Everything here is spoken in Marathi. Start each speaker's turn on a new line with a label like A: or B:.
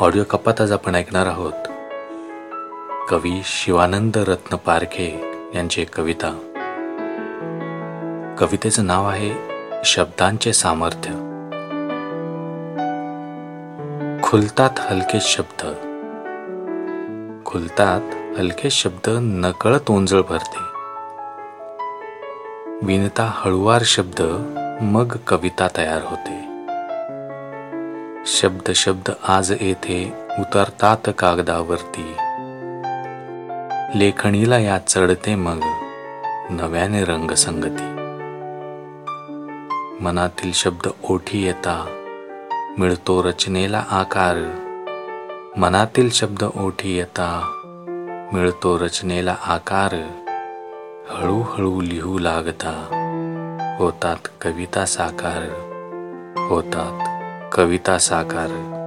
A: ऑडिओ कपात आज आपण ऐकणार आहोत. कवी शिवानंद रत्न पारखे यांची एक कविता. कवितेचं नाव आहे शब्दांचे सामर्थ्य. खुलतात हलके शब्द. खुलतात हलके शब्द नकळत ओंजळ भरते. विनता हळुवार शब्द मग कविता तयार होते. शब्द शब्द आज येथे उतरतात कागदावरती. लेखणीला या चढते मग नव्याने रंगसंगती. मनातील शब्द ओठी येता मिळतो रचनेला आकार. मनातील शब्द ओठी येता मिळतो रचनेला आकार. हळूहळू लिहू लागता होतात कविता साकार होतात कविता साकार